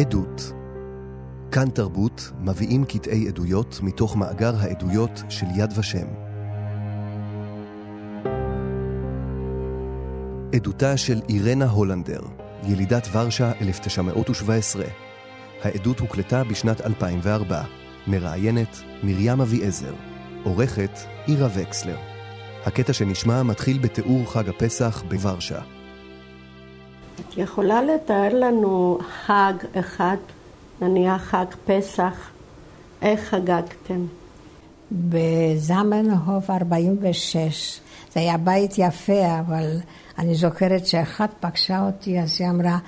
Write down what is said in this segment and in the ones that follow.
עדות כאן תרבות מביאים קטעי עדויות מתוך מאגר העדויות של יד ושם. עדותה של אירנה הולנדר, ילידת ורשה 1917. העדות הוקלטה בשנת 2004. מראיינת מרים אביעזר. עורכת עירה וקסלר. הקטע שנשמע מתחיל בתיאור חג הפסח בוורשה. יכולה לתאר לנו חג אחד, נניח חג פסח, איך חגגתם? בזמנהוף 46. זה היה בית יפה, אבל אני זוכרת שאחת פגשה אותי, אז היא אמרה,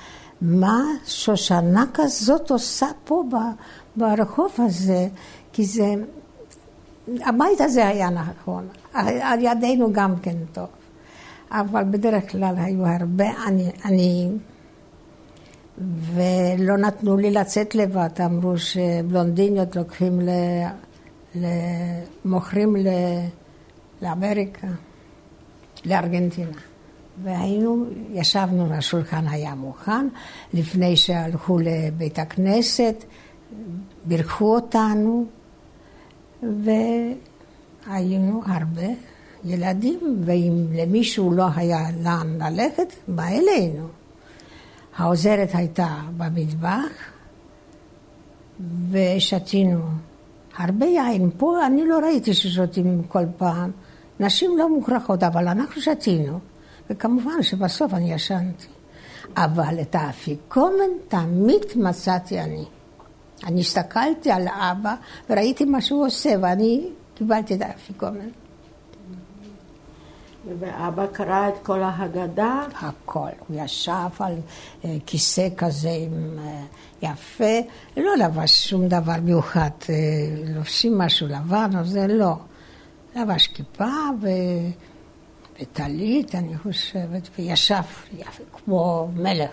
מה שושנה כזאת עושה פה ברחוב הזה? כי זה... הבית הזה היה נכון, על ידינו גם כן טוב. אבל בדרך כלל היו הרבה עניים, ולא נתנו לי לצאת לבד, אמרו שבלונדיניות לוקחים. ל... מוכרים ל... לאמריקה, לארגנטינה. והיינו, ישבנו, השולחן היה מוכן, לפני שהלכו לבית הכנסת, בירכו אותנו, והיינו הרבה ילדים, ואם למישהו לא היה לאן ללכת, בא אלינו. העוזרת הייתה במטבח, ושתינו הרבה יין. פה אני לא ראיתי ששותים כל פעם. נשים לא מוכרחות, אבל אנחנו שתינו. וכמובן שבסוף אני ישנתי. אבל את האפיקומן תמיד מצאתי אני. אני הסתכלתי על אבא וראיתי מה שהוא עושה, ואני קיבלתי את האפיקומן. ואבא קרא את כל ההגדה? הכל. הוא ישב על אה, כיסא כזה אה, יפה, לא לבש שום דבר מיוחד. אה, לובשים משהו לבן או זה, לא. לבש כיפה וטלית, אני חושבת, וישב יפה, כמו מלך.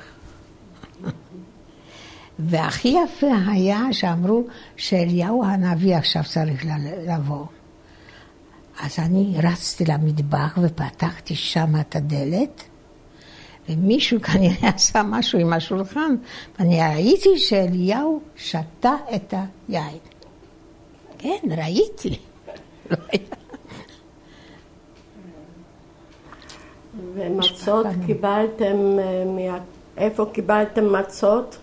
והכי יפה היה שאמרו שאליהו הנביא עכשיו צריך לבוא. אז אני רצתי למטבח ופתחתי שם את הדלת, ומישהו כנראה עשה משהו עם השולחן, ואני ראיתי שאליהו שתה את היין. כן, ראיתי. ומצות קיבלתם, אה, איפה קיבלתם מצות?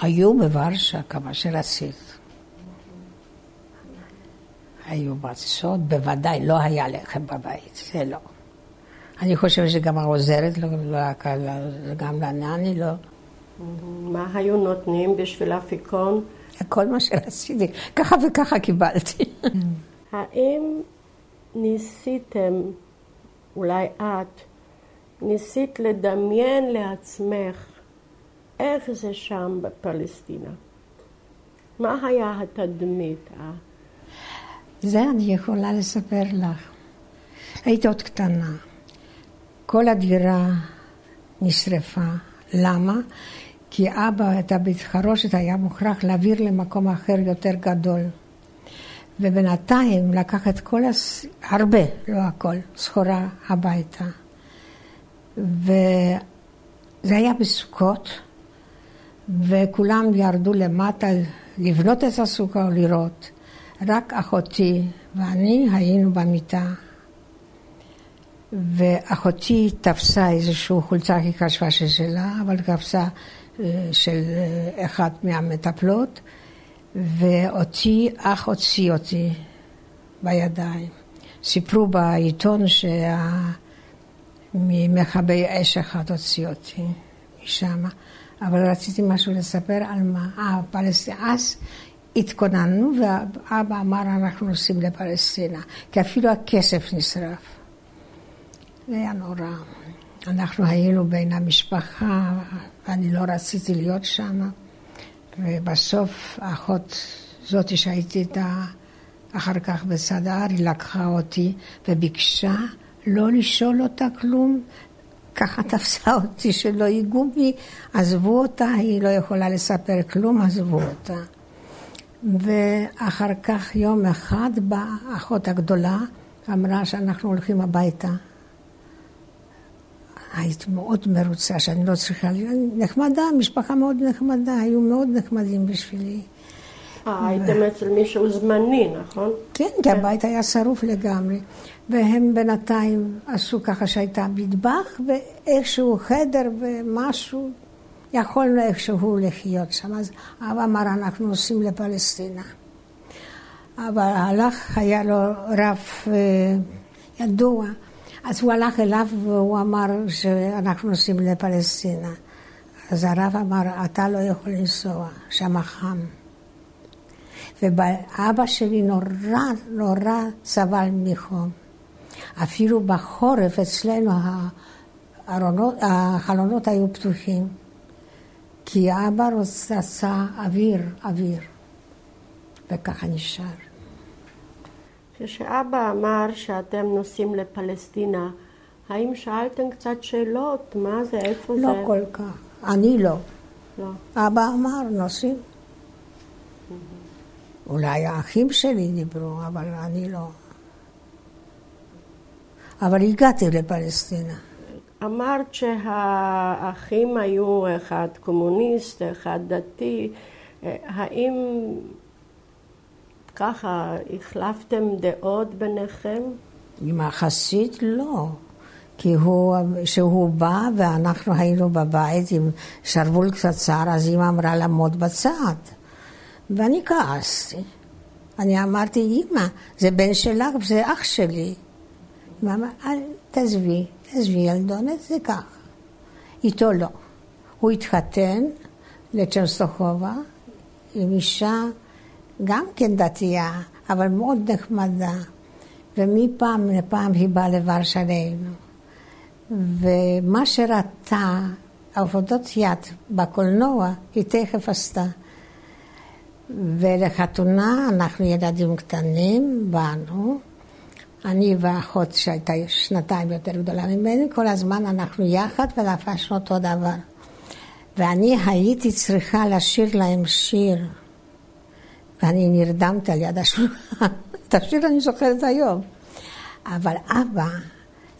היו בוורשה כמה שרצית. היו מצות, בוודאי לא היה לחם בבית, זה לא. אני חושבת שגם העוזרת לא, לא גם לנני לא. מה היו נותנים בשביל אפיקון? כל מה שרציתי, ככה וככה קיבלתי. האם ניסיתם, אולי את, ניסית לדמיין לעצמך איך זה שם בפלסטינה? מה היה התדמית? זה אני יכולה לספר לך. הייתי עוד קטנה. כל הדירה נשרפה. למה? כי אבא את הבית חרושת היה מוכרח להעביר למקום אחר יותר גדול. ובינתיים לקח את כל, הס... הרבה, לא הכל, סחורה הביתה. וזה היה בסוכות, וכולם ירדו למטה לבנות את הסוכה או לראות. רק אחותי ואני היינו במיטה, ואחותי תפסה איזושהי חולצה, היא חשבה ששלה, אבל תפסה אה, של אה, אחת מהמטפלות, ואותי, אח הוציא אותי בידיים. סיפרו בעיתון שמכבי אש אחד הוציא אותי משם, אבל רציתי משהו לספר על מה. אה, פלסטין. אז התכוננו, ואבא אמר, אנחנו נוסעים לפלסטינה, כי אפילו הכסף נשרף. זה היה נורא. אנחנו היינו בין המשפחה, ואני לא רציתי להיות שם, ובסוף האחות זאתי שהייתי איתה אחר כך בסדר, היא לקחה אותי וביקשה לא לשאול אותה כלום. ככה תפסה אותי שלא ייגעו בי, עזבו אותה, היא לא יכולה לספר כלום, עזבו אותה. ואחר כך יום אחד באה האחות הגדולה, אמרה שאנחנו הולכים הביתה. הייתי מאוד מרוצה שאני לא צריכה להיות נחמדה, משפחה מאוד נחמדה, היו מאוד נחמדים בשבילי. אה, הייתם אצל מישהו זמני, נכון? כן, כי הבית היה שרוף לגמרי. והם בינתיים עשו ככה שהייתה מטבח ואיכשהו חדר ומשהו, יכולנו איכשהו לחיות שם. אז אבא אמר, אנחנו נוסעים לפלסטינה. אבל הלך, היה לו רב אה, ידוע, אז הוא הלך אליו והוא אמר שאנחנו נוסעים לפלסטינה. אז הרב אמר, אתה לא יכול לנסוע, שם חם. ואבא שלי נורא נורא סבל מחום. אפילו בחורף אצלנו הארונות, החלונות היו פתוחים, כי אבא רצה אוויר, אוויר, וככה נשאר. כשאבא אמר שאתם נוסעים לפלסטינה, האם שאלתם קצת שאלות? מה זה, איפה לא זה? לא כל כך. אני לא. לא. אבא אמר, נוסעים. אולי האחים שלי דיברו, אבל אני לא. אבל הגעתי לפלסטינה. אמרת שהאחים היו אחד קומוניסט, אחד דתי. האם ככה החלפתם דעות ביניכם? עם החסיד לא. כי הוא, שהוא בא ואנחנו היינו בבית עם שרוול קצר, אז אמא אמרה לעמוד בצד. ואני כעסתי. אני אמרתי, אמא, זה בן שלך, זה אח שלי. אמא אמרה, אל תעזבי, תעזבי ילדונת, זה ככה. איתו לא. הוא התחתן לצ'רסטוכובה עם אישה גם כן דתייה, אבל מאוד נחמדה. ומפעם לפעם היא באה לוורשה אלינו. ומה שראתה עבודות יד בקולנוע, היא תכף עשתה. ולחתונה אנחנו ילדים קטנים, באנו. אני ואחות שהייתה שנתיים יותר גדולה ממני, כל הזמן אנחנו יחד ולבשנו אותו דבר. ואני הייתי צריכה לשיר להם שיר, ואני נרדמתי על יד השולחן. את השיר אני זוכרת היום. אבל אבא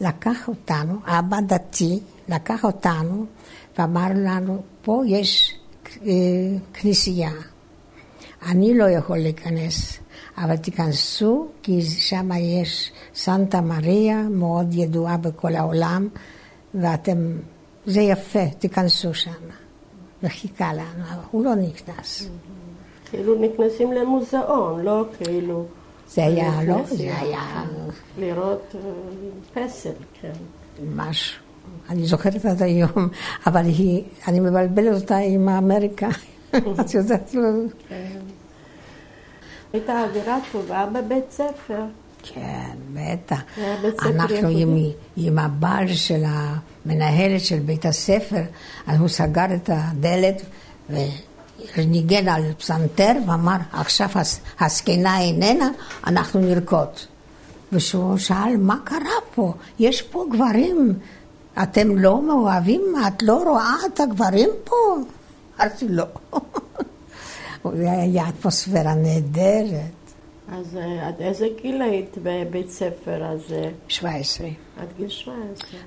לקח אותנו, אבא דתי, לקח אותנו ואמר לנו, פה יש אה, כנסייה. אני לא יכול להיכנס, אבל תיכנסו, כי שם יש סנטה מריה, מאוד ידועה בכל העולם, ואתם, זה יפה, תיכנסו שם. וחיכה לנו, אבל הוא לא נכנס. כאילו נכנסים למוזיאון, לא כאילו... זה היה, לא, זה היה... לראות אה, פסל, כן. משהו. אני זוכרת עד היום, אבל היא, אני מבלבלת אותה עם האמריקה. את יודעת, לא... הייתה אווירה טובה בבית ספר. כן, בטח. אנחנו. עם, עם הבעל של המנהלת של בית הספר, אז הוא סגר את הדלת וניגן על פסנתר ואמר, עכשיו הזקנה איננה, אנחנו נרקוד. ושהוא שאל, מה קרה פה? יש פה גברים, אתם לא מאוהבים? את לא רואה את הגברים פה? אמרתי, לא. זה היה אטמוספירה נהדרת. אז אה, עד איזה גיל היית בבית ספר הזה? 17. עד גיל 17.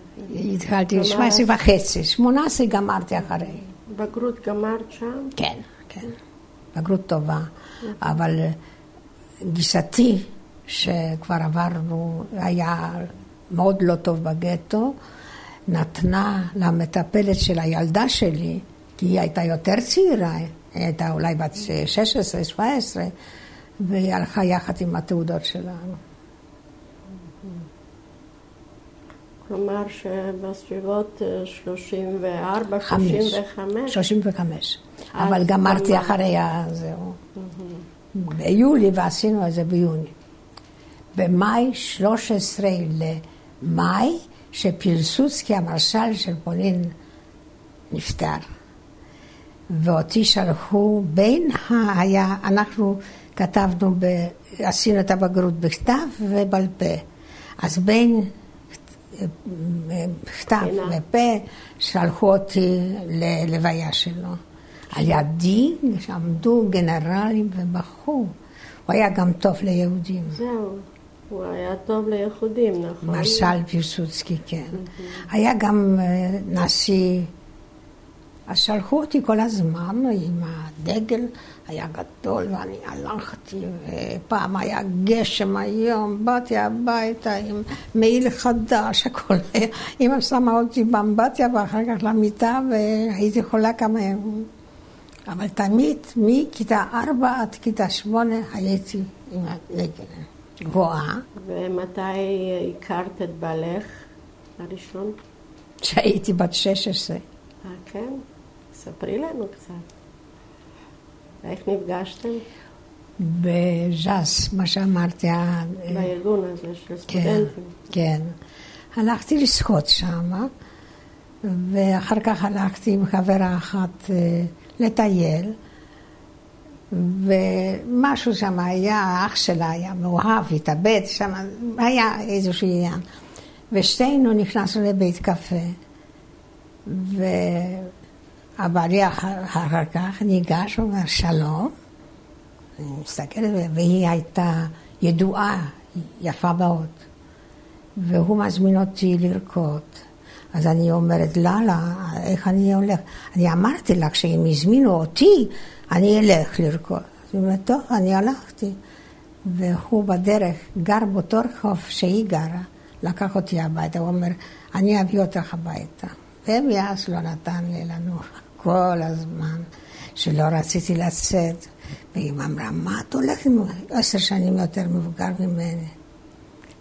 התחלתי כלומר, 17 וחצי, 18 גמרתי אחרי. בגרות גמרת שם? כן, כן. בגרות טובה. אבל גיסתי, שכבר עברנו, היה מאוד לא טוב בגטו, נתנה למטפלת של הילדה שלי, כי היא הייתה יותר צעירה, היא הייתה אולי בת 16-17, והיא הלכה יחד עם התעודות שלנו. כלומר שבסביבות אה, 34, חמש. 35. 35. אז אבל גמרתי? אחרי ה... זהו. ביולי, ועשינו את זה ביוני. במאי, 13 למאי, שפילסוצקי, המרשל של פולין, נפטר. ואותי שלחו בין ה... היה, אנחנו כתבנו, ב, עשינו את הבגרות בכתב ובעל פה. אז בין בכתב הנה. ופה שלחו אותי ללוויה שלו. על ידי עמדו גנרלים ובכו. הוא היה גם טוב ליהודים. זהו. הוא היה טוב ליחודים, נכון? מרשל פיסוצקי, כן. היה גם אה, נשיא, אז שלחו אותי כל הזמן עם הדגל, היה גדול ואני הלכתי, ופעם היה גשם היום, באתי הביתה עם מעיל חדש, הכל היה, אמא שמה אותי באמבטיה ואחר כך למיטה והייתי חולה כמה ימים. אבל תמיד מכיתה ארבע עד כיתה שמונה הייתי עם הדגל. גבוהה. ומתי הכרת את בעלך הראשון? כשהייתי בת 16. אה, כן? ספרי לנו קצת. איך נפגשתם? בז'אס, מה שאמרתי. בארגון הזה של סטודנטים. כן, כן. הלכתי לשחות שם, ואחר כך הלכתי עם חברה אחת אה, לטייל. ומשהו שם היה, אח שלה היה מאוהב, התאבד, שם היה איזשהו עניין. ושתינו נכנסנו לבית קפה, והבעלי אחר כך ניגש ואומר שלום, אני מסתכלת, והיא הייתה ידועה, יפה מאוד, והוא מזמין אותי לרקוד. אז אני אומרת, לא, לא, איך אני הולך? אני אמרתי לה, כשהם הזמינו אותי, אני אלך לרקוד. היא אומרת, טוב, אני הלכתי. והוא בדרך גר באותו רחוב שהיא גרה, לקח אותי הביתה, הוא אומר, אני אביא אותך הביתה. ומאז לא נתן לי לנוח כל הזמן, שלא רציתי לצאת. והיא אמרה, מה את הולכת עם עשר שנים יותר מבוגר ממני?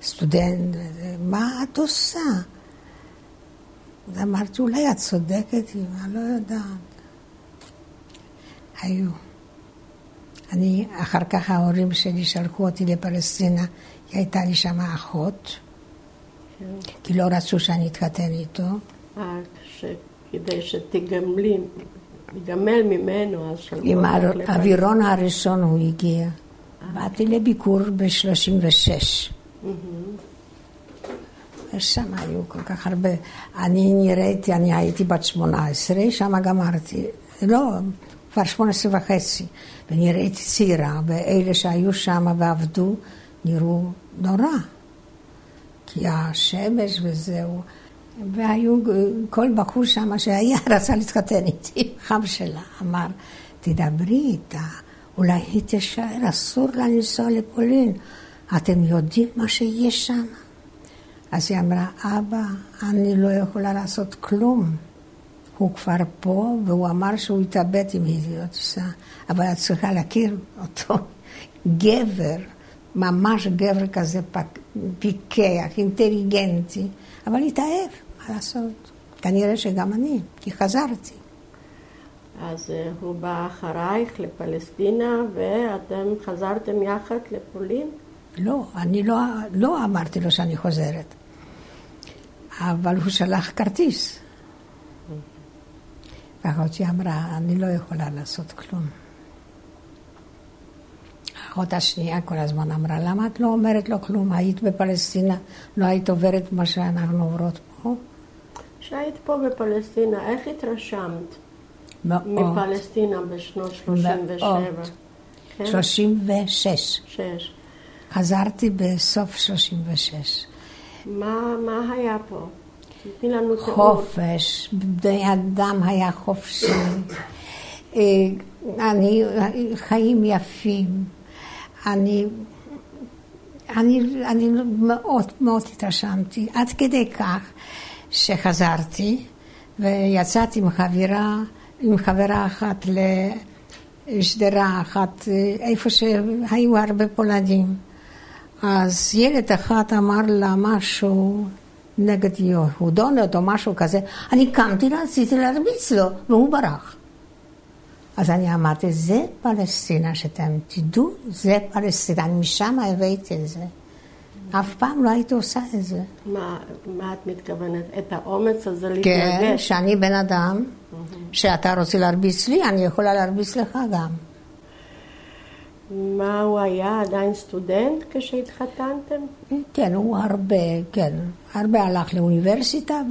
סטודנט, מה את עושה? אז אמרתי, אולי את צודקת, אני לא יודעת. היו. אני, אחר כך ההורים שלי שלחו אותי לפלסטינה, כי הייתה לי שם אחות, כן. כי לא רצו שאני אתחתן איתו. אה, כדי שתגמלי, תגמל ממנו. עם האווירון הראשון הוא הגיע. באתי לביקור ב-36. ושם היו כל כך הרבה. אני נראיתי, אני הייתי בת 18, שם גמרתי. לא, כבר 18 וחצי. ונראיתי צעירה, ואלה שהיו שם ועבדו נראו נורא. כי השמש וזהו. והיו, כל בחור שם שהיה רצה להתחתן איתי, חם שלה, אמר, תדברי איתה, אולי היא תישאר, אסור לה לנסוע לפולין. אתם יודעים מה שיש שם? אז היא אמרה, אבא, אני לא יכולה לעשות כלום. הוא כבר פה, והוא אמר שהוא יתאבד אם היא לא. אבל את צריכה להכיר אותו. גבר, ממש גבר כזה פיקח, אינטליגנטי, אבל התאהב, מה לעשות? כנראה שגם אני, כי חזרתי. אז אה, הוא בא אחרייך לפלסטינה, ואתם חזרתם יחד לפולין? לא, אני לא, לא אמרתי לו שאני חוזרת. אבל הוא שלח כרטיס. ואחותי אמרה, אני לא יכולה לעשות כלום. האחות השנייה כל הזמן אמרה, למה את לא אומרת לו כלום? היית בפלסטינה, לא היית עוברת מה שאנחנו עוברות פה? כשהיית פה בפלסטינה, איך התרשמת? מאוד. מפלסטינה בשנות 37. מאוד. כן? 36. שש. חזרתי בסוף 36. מה, מה היה פה? תתני לנו תיאור. חופש, בני אדם היה חופשי. אה, אני, חיים יפים. אני, אני, אני מאוד מאוד התרשמתי, עד כדי כך שחזרתי ויצאתי עם חברה, עם חברה אחת לשדרה אחת, איפה שהיו הרבה פולנים. אז ילד אחד אמר לה משהו נגד יהודונת או משהו כזה, אני קמתי, רציתי להרביץ לו, והוא ברח. אז אני אמרתי, זה פלסטינה, שאתם תדעו, זה פלסטינה, אני משם הבאתי את זה. אף פעם לא הייתי עושה את זה. מה, מה את מתכוונת? את האומץ הזה להתנגד? כן, שאני בן אדם, שאתה רוצה להרביץ לי, אני יכולה להרביץ לך גם. מה הוא היה עדיין סטודנט כשהתחתנתם? כן, הוא הרבה, כן, הרבה הלך לאוניברסיטה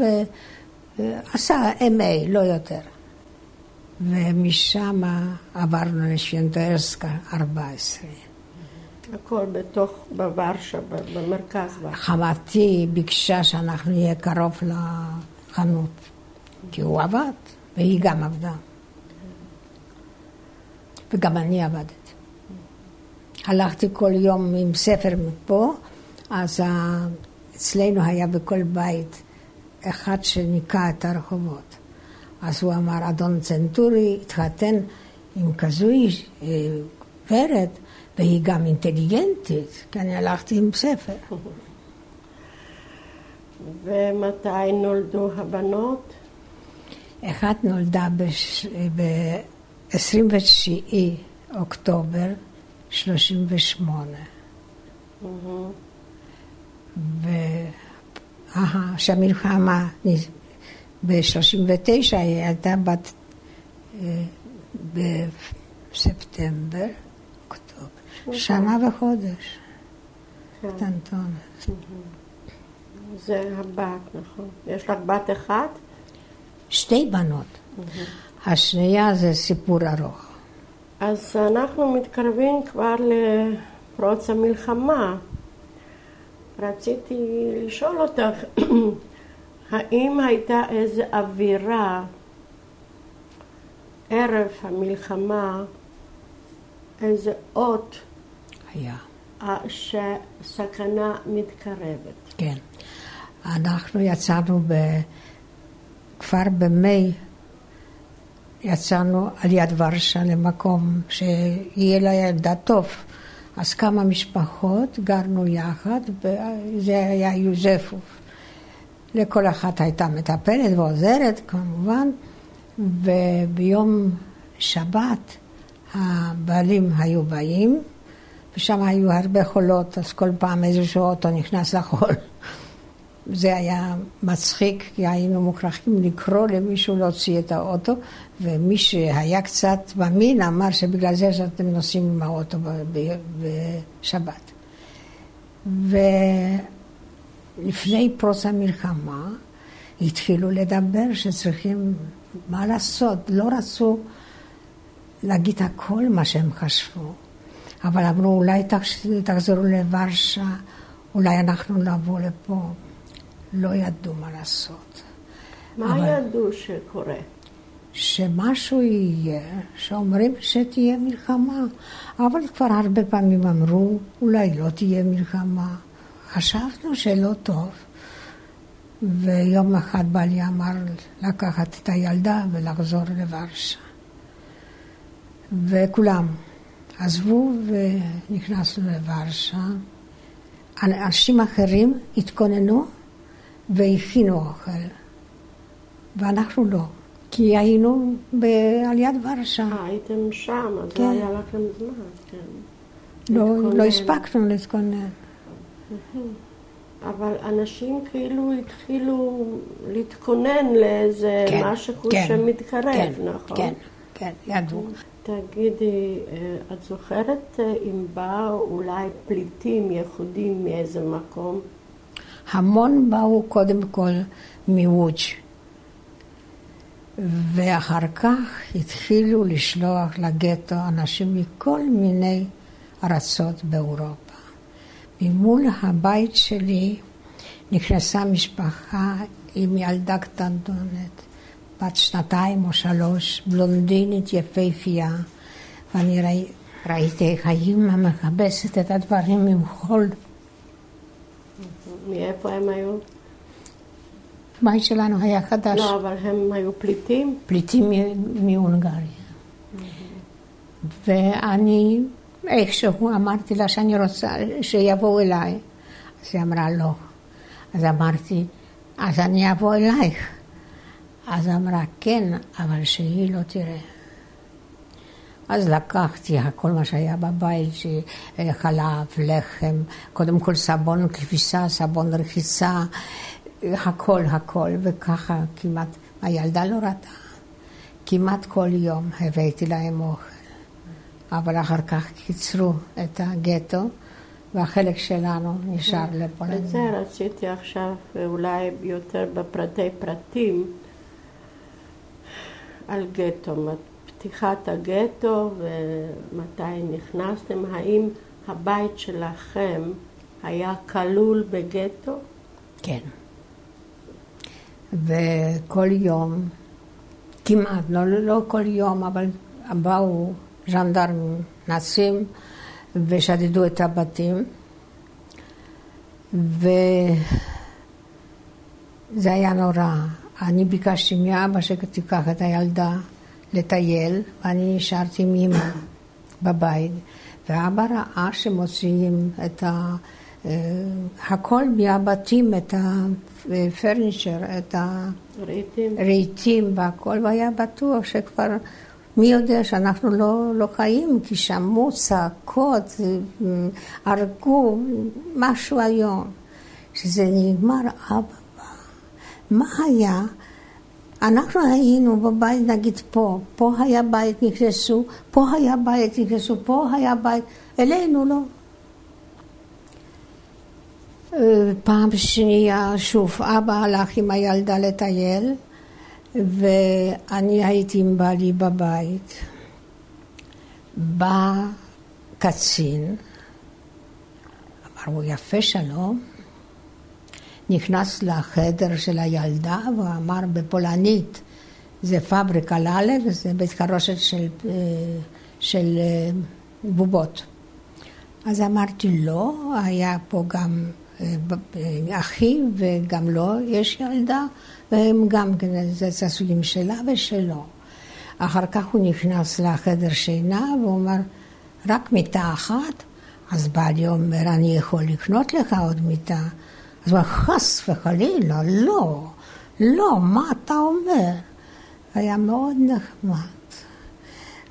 ועשה MA, לא יותר. ומשם עברנו לשווינטרסקה 14. הכל בתוך, בוורשה, במרכז ורשה. חמתי ביקשה שאנחנו נהיה קרוב לחנות, כי הוא עבד, והיא גם עבדה. וגם אני עבדתי. הלכתי כל יום עם ספר מפה, אז אצלנו היה בכל בית אחד שניקה את הרחובות. אז הוא אמר, אדון צנטורי התחתן עם כזו איש, אה, גברת, והיא גם אינטליגנטית, כי אני הלכתי עם ספר. ומתי נולדו הבנות? אחת נולדה ב-29 אוקטובר 38. וכשהמלחמה ב-39 היא הייתה בת... אה, בספטמבר, שנה וחודש, כן. קטנטונת. זה הבת, נכון. יש לך בת אחת? שתי בנות. השנייה זה סיפור ארוך. אז אנחנו מתקרבים כבר לפרוץ המלחמה. רציתי לשאול אותך, האם הייתה איזו אווירה ערב המלחמה, איזה אות היה. אה, שסכנה מתקרבת? כן. אנחנו יצאנו ב... כבר במאי, יצאנו על יד ורשה למקום שיהיה לילדה טוב. אז כמה משפחות גרנו יחד, וזה היה יוזפוף. לכל אחת הייתה מטפלת ועוזרת כמובן, וביום שבת הבעלים היו באים, ושם היו הרבה חולות, אז כל פעם איזשהו אוטו נכנס לחול. זה היה מצחיק, כי היינו מוכרחים לקרוא למישהו להוציא את האוטו, ומי שהיה קצת מאמין אמר שבגלל זה שאתם נוסעים עם האוטו בשבת. ולפני פרוץ המלחמה התחילו לדבר שצריכים, מה לעשות, לא רצו להגיד הכל מה שהם חשבו, אבל אמרו אולי תחזרו לוורשה, אולי אנחנו נבוא לפה. לא ידעו מה לעשות. מה אבל- ידעו שקורה? שמשהו יהיה, שאומרים שתהיה מלחמה, אבל כבר הרבה פעמים אמרו, אולי לא תהיה מלחמה. חשבנו שלא טוב. ויום אחד בעלי אמר לקחת את הילדה ולחזור לוורשה. וכולם עזבו ונכנסנו לוורשה. אנשים אחרים התכוננו והכינו אוכל, ואנחנו לא, כי היינו ב- על יד ורשה. אה, הייתם שם, אז כן. לא היה לכם זמן, כן. לא, להתכונן. לא הספקנו להתכונן. אבל אנשים כאילו התחילו להתכונן לאיזה כן, משהו כן, שמתקרב, כן, נכון? כן, כן, ידעו. תגידי, אה, את זוכרת אה, אם באו אולי פליטים יהודים מאיזה מקום? המון באו קודם כל מוודג' ואחר כך התחילו לשלוח לגטו אנשים מכל מיני ארצות באירופה. ממול הבית שלי נכנסה משפחה עם ילדה קטנטונת, בת שנתיים או שלוש, בלונדינית יפהפייה, ואני ראי, ראיתי איך האימא מכבסת את הדברים עם חול. מאיפה הם היו? הבית שלנו היה חדש. לא, אבל הם היו פליטים? פליטים מהונגריה. ואני איכשהו אמרתי לה שאני רוצה שיבואו אליי. אז היא אמרה לא. אז אמרתי, אז אני אבוא אלייך. אז אמרה, כן, אבל שהיא לא תראה. אז לקחתי כל מה שהיה בבית, חלב, לחם, קודם כל סבון כביסה, סבון רחיצה, הכל, הכל, וככה כמעט, הילדה לא ראתה. כמעט כל יום הבאתי להם אוכל. אבל אחר כך קיצרו את הגטו, והחלק שלנו נשאר לפולין. את זה רציתי עכשיו אולי יותר בפרטי פרטים על גטו, פתיחת הגטו ומתי נכנסתם, האם הבית שלכם היה כלול בגטו? כן. וכל יום, כמעט, לא, לא כל יום, אבל באו ז'נדרמים, נאצים, ושדדו את הבתים. וזה היה נורא. אני ביקשתי מאבא שתיקח את הילדה לטייל, ואני נשארתי עם אמא בבית. ואבא ראה שמוציאים את ה... אה, הכל מהבתים, את הפרניצ'ר, את הרהיטים והכל, והיה בטוח שכבר, מי יודע שאנחנו לא, לא חיים, כי שמעו צעקות, הרגו, משהו היום. כשזה נגמר, אבא בא. מה היה? אנחנו היינו בבית, נגיד פה, פה היה בית, נכנסו, פה היה בית, נכנסו, פה היה בית, אלינו לא. אה, פעם שנייה, שוב, אבא הלך עם הילדה לטייל, ואני הייתי עם בעלי בבית. בא קצין, אמר הוא יפה שלום, נכנס לחדר של הילדה ואמר בפולנית, זה פבריקה לאלף, זה בית חרושת של, אה, של אה, בובות. אז אמרתי לא, היה פה גם אה, אחי וגם לו יש ילדה, והם גם כן, זה הסוגים שלה ושלו. אחר כך הוא נכנס לחדר שינה והוא אומר, רק מיטה אחת? אז בעלי אומר, אני יכול לקנות לך עוד מיטה. אז הוא אמר, חס וחלילה, לא, לא, מה אתה אומר? היה מאוד נחמד.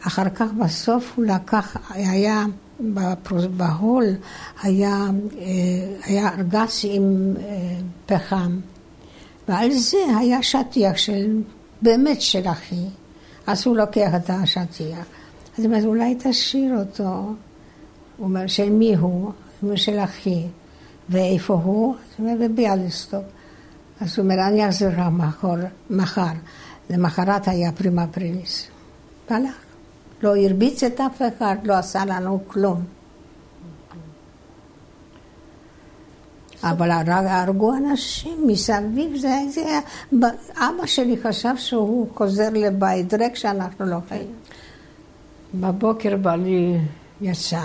אחר כך בסוף הוא לקח, היה בהול, היה, אה, היה ארגז עם אה, פחם, ועל זה היה שטיח של, באמת של אחי. אז הוא לוקח את השטיח. אז אולי תשאיר אותו. הוא אומר, של מי הוא? הוא אומר, של אחי. ואיפה הוא? אז הוא אומר, בביאליסטוק. אז הוא אומר, אני אחזיר לך מחר. מחר. למחרת היה פרימה פריליס. והלך. לא הרביץ את אף אחד, לא עשה לנו כלום. אבל הרגו אנשים מסביב, זה היה... אבא שלי חשב שהוא חוזר לבית ריק שאנחנו לא חיים. בבוקר בעלי יצא,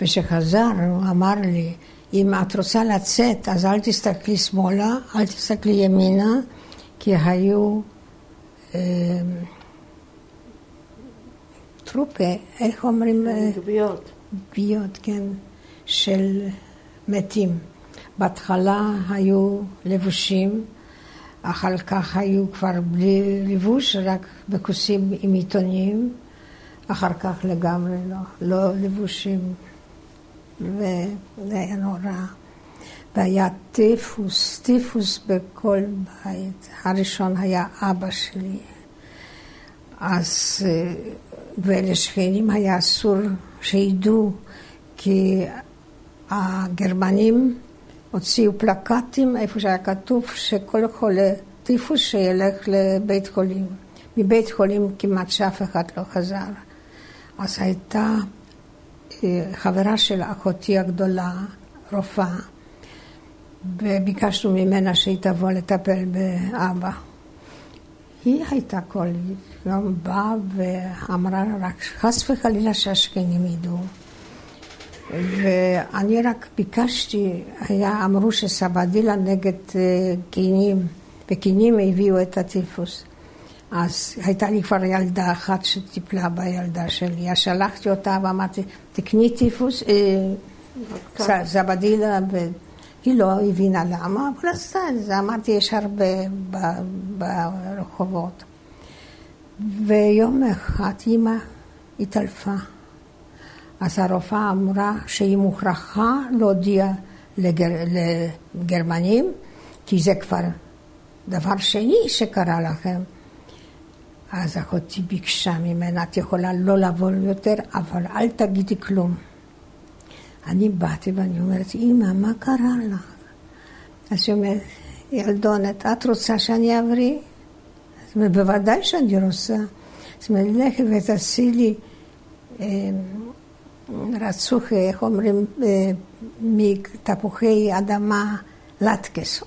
וכשחזר הוא אמר לי, אם את רוצה לצאת, אז אל תסתכלי שמאלה, אל תסתכלי ימינה, כי היו אה, טרופה, איך אומרים? גוויות. גוויות, כן, של מתים. בהתחלה היו לבושים, אחר כך היו כבר בלי לבוש, רק בכוסים עם עיתונים, אחר כך לגמרי לא, לא לבושים. וזה היה נורא. והיה טיפוס, טיפוס בכל בית. הראשון היה אבא שלי. אז, אה, ולשכנים היה אסור שידעו, כי הגרמנים הוציאו פלקטים איפה שהיה כתוב שכל חולה טיפוס שילך לבית חולים. מבית חולים כמעט שאף אחד לא חזר. אז הייתה חברה של אחותי הגדולה, רופאה, וביקשנו ממנה שהיא תבוא לטפל באבא. היא הייתה כל יום באה ואמרה רק חס וחלילה שהשכנים ידעו. ואני רק ביקשתי, היה, אמרו שסבדילה נגד קינים, אה, וקינים הביאו את הטיפוס. אז הייתה לי כבר ילדה אחת שטיפלה בילדה שלי, אז שלחתי אותה ואמרתי, תקני טיפוס, אה, זבדילה, והיא לא הבינה למה, אבל עשתה את זה, אמרתי, יש הרבה ברחובות. ויום אחד אימא התעלפה. אז הרופאה אמרה שהיא מוכרחה להודיע לגר, לגרמנים, כי זה כבר דבר שני שקרה לכם. אז אחותי ביקשה ממנה, את יכולה לא לבוא יותר, אבל אל תגידי כלום. אני באתי ואני אומרת, אמא, מה קרה לך? אז היא אומרת, ילדונת, את רוצה שאני אבריא? אז אומרת, בוודאי שאני רוצה. אז אומרת, לכי ותעשי לי אה, רצו, איך אומרים, אה, מתפוחי אדמה לטקס.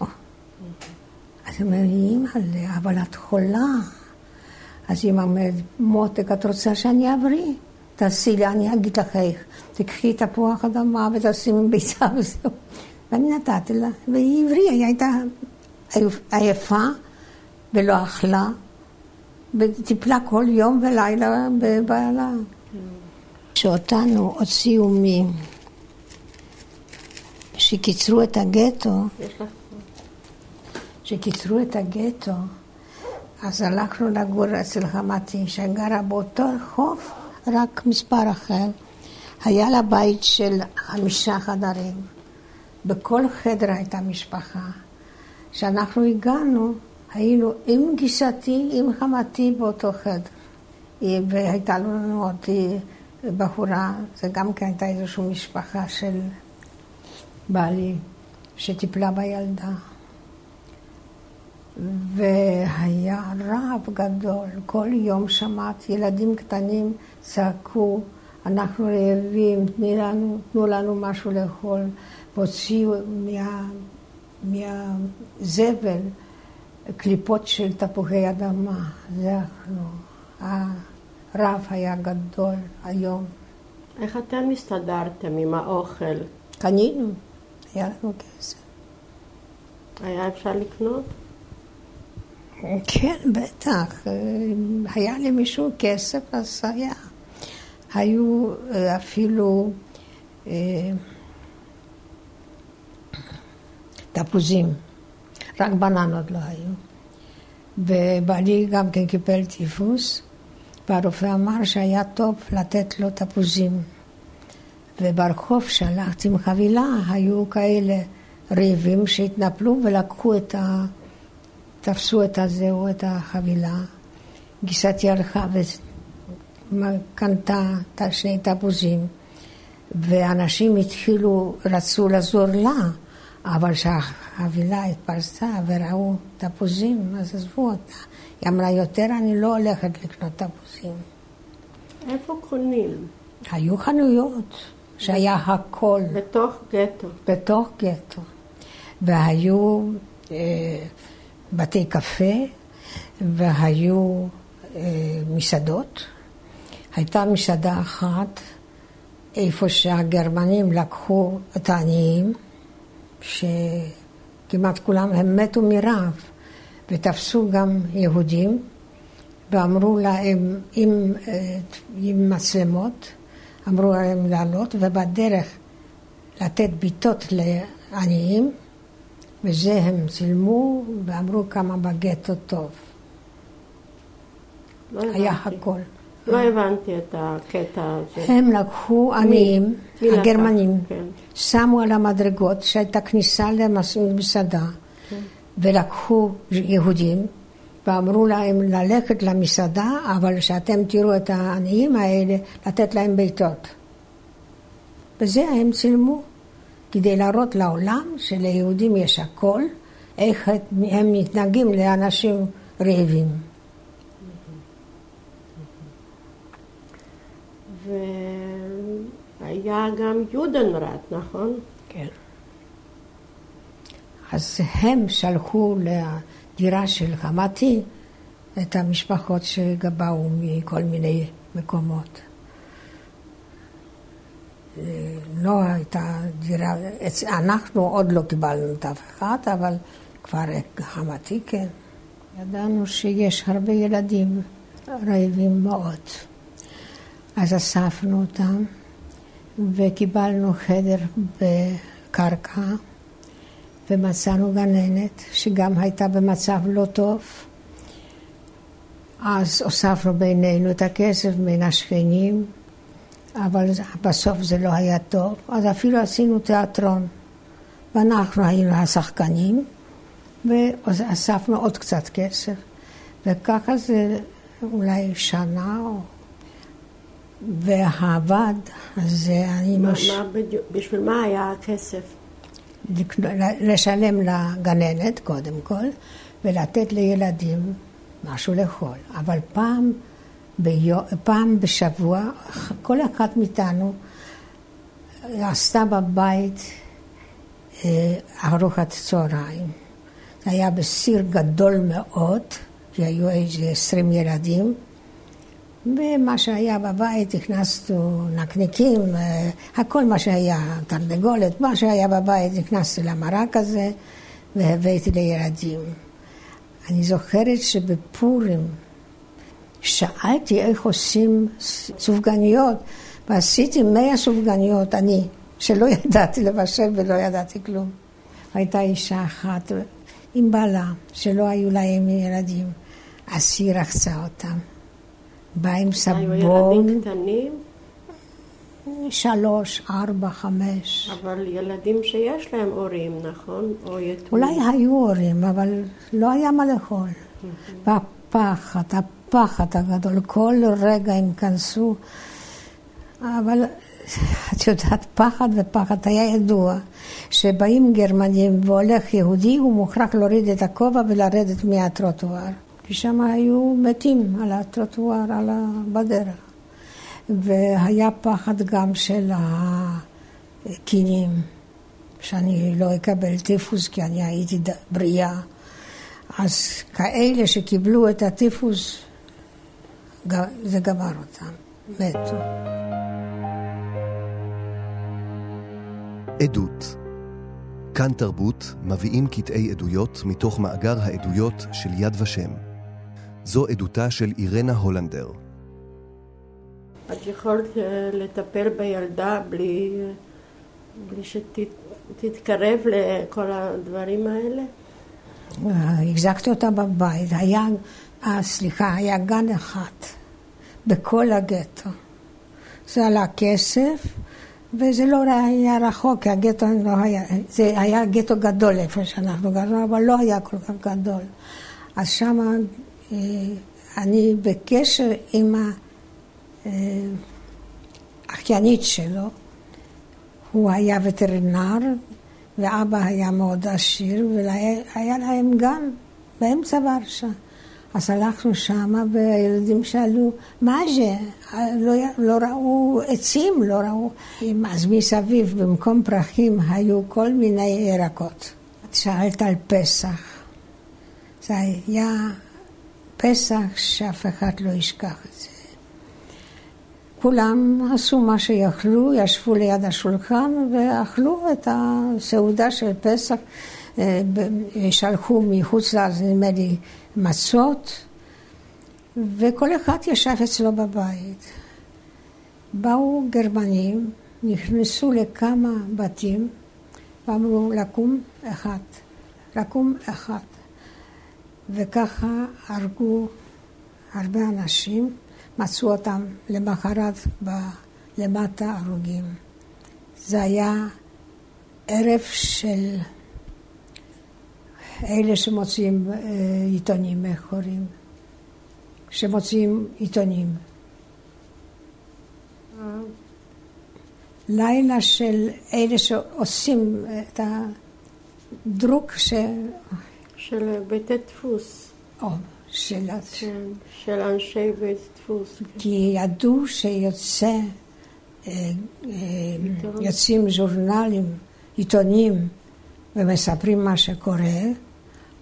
אז היא אומרת, אימא'לה, אבל את חולה. אז היא אומרת, מותק, את רוצה שאני אבריא? תעשי לי, אני אגיד לך איך. תקחי תפוח אדמה ותשימי ביצה וזהו. ואני נתתי לה, והיא הבריאה, היא הייתה עייפה ולא אכלה, וטיפלה כל יום ולילה בבעלה. שאותנו הוציאו מ... שקיצרו את הגטו, שקיצרו את הגטו, אז הלכנו לגור אצל חמתי, שגרה באותו רחוב, רק מספר אחר. היה לה בית של חמישה חדרים. בכל חדר הייתה משפחה. כשאנחנו הגענו, היינו עם גיסתי, עם חמתי באותו חדר. והייתה לנו עוד בחורה, זה גם כן הייתה איזושהי משפחה של בעלי, שטיפלה בילדה. והיה רעב גדול, כל יום שמעת ילדים קטנים צעקו, אנחנו רעבים, תנו לנו, תנו לנו משהו לאכול, והוציאו מה, מהזבל קליפות של תפוחי אדמה, זה אכלו. הרעב היה גדול היום. איך אתם הסתדרתם עם האוכל? קנינו, היה לנו כסף. היה אפשר לקנות? כן, בטח. היה למישהו כסף, אז היה. היו אה, אפילו אה, תפוזים, רק בננות לא היו. ובעלי גם כן קיבל טיפוס, והרופא אמר שהיה טוב לתת לו תפוזים. וברחוב שהלכתי עם חבילה, היו כאלה רעבים שהתנפלו ולקחו את ה... תפסו את הזהו, את החבילה. גיסתי הלכה וקנתה את שני תפוזים, ואנשים התחילו, רצו לעזור לה, אבל כשהחבילה התפרסה וראו תפוזים, אז עזבו אותה. היא אמרה, יותר אני לא הולכת לקנות תפוזים. איפה קונים? היו חנויות שהיה הכל. בתוך גטו. בתוך גטו. והיו אה, בתי קפה, והיו אה, מסעדות. הייתה מסעדה אחת, איפה שהגרמנים לקחו את העניים, שכמעט כולם הם מתו מרעב. ותפסו גם יהודים ואמרו להם עם, אה, עם מצלמות, אמרו להם לעלות ובדרך לתת בעיטות לעניים וזה הם צילמו ואמרו כמה בגטו טוב. לא היה הבנתי. הכל. לא הבנתי את הקטע הזה. הם לקחו עניים, מי? הגרמנים, כן. שמו על המדרגות שהייתה כניסה למסעדה, כן. ולקחו יהודים ואמרו להם ללכת למסעדה, אבל שאתם תראו את העניים האלה, לתת להם בעיטות. וזה הם צילמו, כדי להראות לעולם שליהודים יש הכל, איך הם מתנהגים לאנשים רעבים. והיה גם יודנראט, נכון? כן. אז הם שלחו לדירה של חמתי את המשפחות שבאו מכל מיני מקומות. לא הייתה דירה, אנחנו עוד לא קיבלנו את אף אחד, אבל כבר חמתי כן. ידענו שיש הרבה ילדים רעבים מאוד. אז אספנו אותם וקיבלנו חדר בקרקע ומצאנו גננת שגם הייתה במצב לא טוב. אז הוספנו בינינו את הכסף בין השכנים, אבל בסוף זה לא היה טוב, אז אפילו עשינו תיאטרון. ואנחנו היינו השחקנים, ואספנו עוד קצת כסף. וככה זה אולי שנה, או... והעבד הזה, אני מה, מש... מה בדיוק, בשביל מה היה הכסף? לשלם לגננת קודם כל, ולתת לילדים משהו לאכול. אבל פעם, ביו, פעם בשבוע, כל אחד מאיתנו עשתה בבית אה, ארוחת צהריים. זה היה בסיר גדול מאוד, כי היו איזה עשרים ילדים. ומה שהיה בבית, הכנסנו נקניקים, אה, הכל מה שהיה, תרנגולת, מה שהיה בבית, נכנסתי למרק הזה והבאתי לילדים. אני זוכרת שבפורים שאלתי איך עושים סופגניות, ועשיתי מאה סופגניות, אני, שלא ידעתי לבשל ולא ידעתי כלום. הייתה אישה אחת עם בעלה, שלא היו להם ילדים, אז היא רחצה אותם. באה עם סבון. היו ילדים קטנים? שלוש, ארבע, חמש. אבל ילדים שיש להם הורים, נכון? או יתומים. אולי היו הורים, אבל לא היה מה לאכול. והפחד, הפחד הגדול, כל רגע הם כנסו. אבל את יודעת, פחד ופחד היה ידוע, שבאים גרמנים והולך יהודי, הוא מוכרח להוריד את הכובע ולרדת מהטרוטואר. כי שם היו מתים על הטרוטואר, על ה... והיה פחד גם של הקינים, שאני לא אקבל טיפוס כי אני הייתי בריאה. אז כאלה שקיבלו את הטיפוס, זה גמר אותם, מתו. עדות כאן תרבות מביאים קטעי עדויות מתוך מאגר העדויות של יד ושם. זו עדותה של אירנה הולנדר. את יכולת אה, לטפל בילדה בלי, בלי שתתקרב לכל הדברים האלה? החזקתי אותה בבית. היה, אה, סליחה, היה גן אחד בכל הגטו. זה עלה כסף, וזה לא היה רחוק, כי הגטו לא היה, זה היה גטו גדול איפה שאנחנו גרנו, אבל לא היה כל כך גדול. אז שמה אה, אני בקשר עם האחיינית שלו, הוא היה וטרינר, ואבא היה מאוד עשיר, והיה להם גן באמצע ורשה. אז הלכנו שמה, והילדים שאלו, מה זה? לא, לא ראו עצים, לא ראו. אז מסביב, במקום פרחים, היו כל מיני ירקות. את שאלת על פסח. זה היה פסח שאף אחד לא ישכח את זה. כולם עשו מה שיכלו, ישבו ליד השולחן ואכלו את הסעודה של פסח. שלחו מחוץ לארץ, נדמה לי, מצות, וכל אחד ישב אצלו בבית. באו גרמנים, נכנסו לכמה בתים ואמרו לקום אחד, לקום אחד. וככה הרגו הרבה אנשים, מצאו אותם למחרת ב... למטה הרוגים. זה היה ערב של אלה שמוציאים אה, עיתונים, איך קוראים? שמוציאים עיתונים. לילה של אלה שעושים את הדרוק ש... של בית דפוס. או, של... כן, של אנשי בית דפוס. כי ידעו שיוצא, אה, אה, יוצאים ז'ורנלים, עיתונים, ומספרים מה שקורה,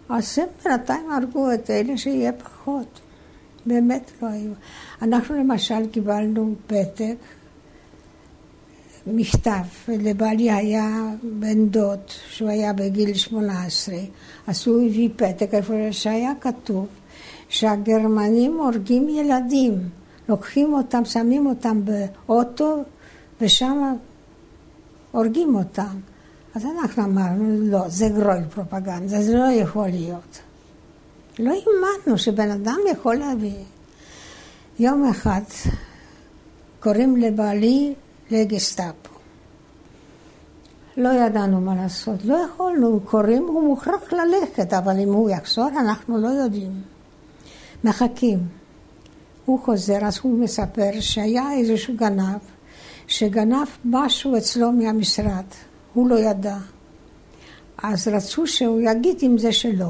אז הם בינתיים הרגו את אלה שיהיה פחות. באמת לא היו. אנחנו למשל קיבלנו פתק, מכתב, ולבעלי היה בן דוד, שהוא היה בגיל 18, אז הוא הביא פתק איפה שהיה כתוב שהגרמנים הורגים ילדים, לוקחים אותם, שמים אותם באוטו, ושם הורגים אותם. אז אנחנו אמרנו, לא, זה גרול פרופגנדה, זה לא יכול להיות. לא האמנו שבן אדם יכול להביא. יום אחד קוראים לבעלי לגסטאפו. לא ידענו מה לעשות, לא יכולנו, קוראים, הוא מוכרח ללכת, אבל אם הוא יחזור, אנחנו לא יודעים. מחכים. הוא חוזר, אז הוא מספר שהיה איזשהו גנב, שגנב משהו אצלו מהמשרד. הוא לא ידע. אז רצו שהוא יגיד אם זה שלו.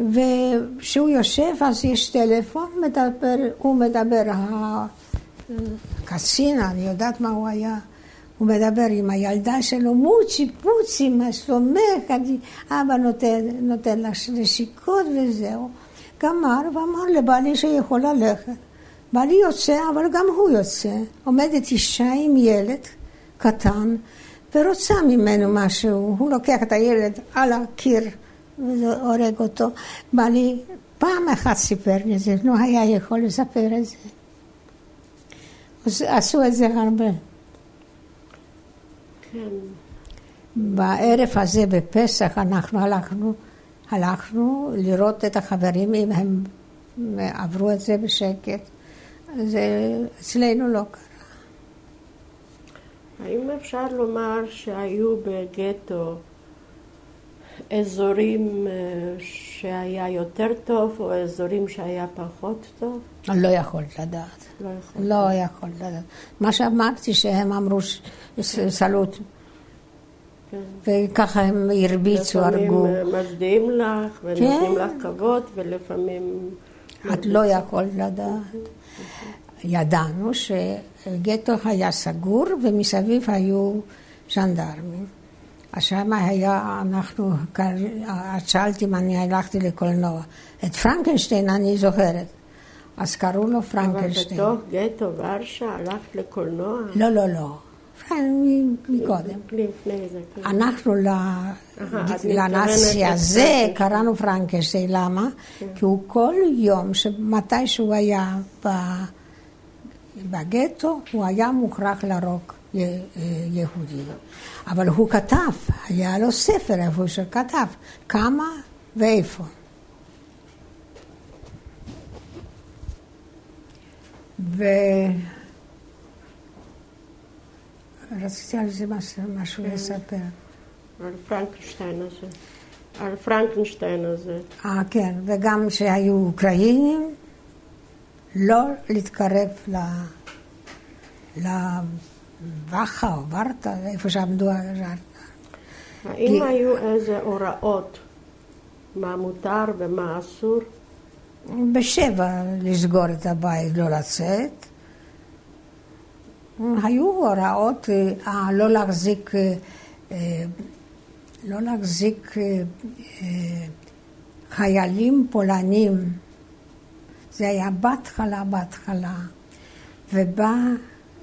וכשהוא יושב אז יש טלפון, מדבר, הוא מדבר, קצין, אני יודעת מה הוא היה. הוא מדבר עם הילדה שלו, מוצי, פוצי, מה שלומך? אבא נותן, נותן לה נשיקות וזהו. גמר ואמר לבעלי שיכול ללכת. בעלי יוצא, אבל גם הוא יוצא. עומדת אישה עם ילד קטן ורוצה ממנו משהו. הוא לוקח את הילד על הקיר והורג אותו. בעלי פעם אחת סיפר לי את זה, לא היה יכול לספר את זה. עשו את זה הרבה. כן. בערב הזה בפסח אנחנו הלכנו, הלכנו לראות את החברים אם הם עברו את זה בשקט. זה אצלנו לא קרה. האם אפשר לומר שהיו בגטו אזורים אה, שהיה יותר טוב או אזורים שהיה פחות טוב? אני לא יכולת לדעת. לא יכול. לא יכולת לדעת. מה שאמרתי שהם אמרו ש- ש- סלוט, כן. וככה הם הרביצו, הרגו. לפעמים מצדיעים לך ונותנים כן. לך כבוד ולפעמים... את לא יכולת לדעת. ידענו שגטו היה סגור ומסביב היו ז'נדרמים. אז שם היה, אנחנו, את שאלת אם אני הלכתי לקולנוע. את פרנקנשטיין אני זוכרת. אז קראו לו אבל פרנקנשטיין. בתוך גטו ורשה הלכת לקולנוע? לא, לא, לא. מקודם. כן. אנחנו לנאצי הזה. קראנו פרנקנשטיין, למה? כי הוא כל יום, מתי שהוא היה בגטו, הוא היה מוכרח להרוג אה, יהודים. אבל הוא כתב, היה לו ספר איפה שכתב כמה ואיפה. ו... רציתי על זה מש- משהו לספר. על פרנקנשטיין הזה. על פרנקנשטיין הזה. אה, כן, וגם שהיו אוקראינים, לא להתקרב ל... לוואחה או ורטה, איפה שעמדו. האם כי- היו איזה הוראות מה מותר ומה אסור? בשבע לסגור את הבית, לא לצאת. היו הוראות אה, לא להחזיק, אה, אה, לא להחזיק אה, אה, חיילים פולנים. זה היה בהתחלה, בהתחלה. ובא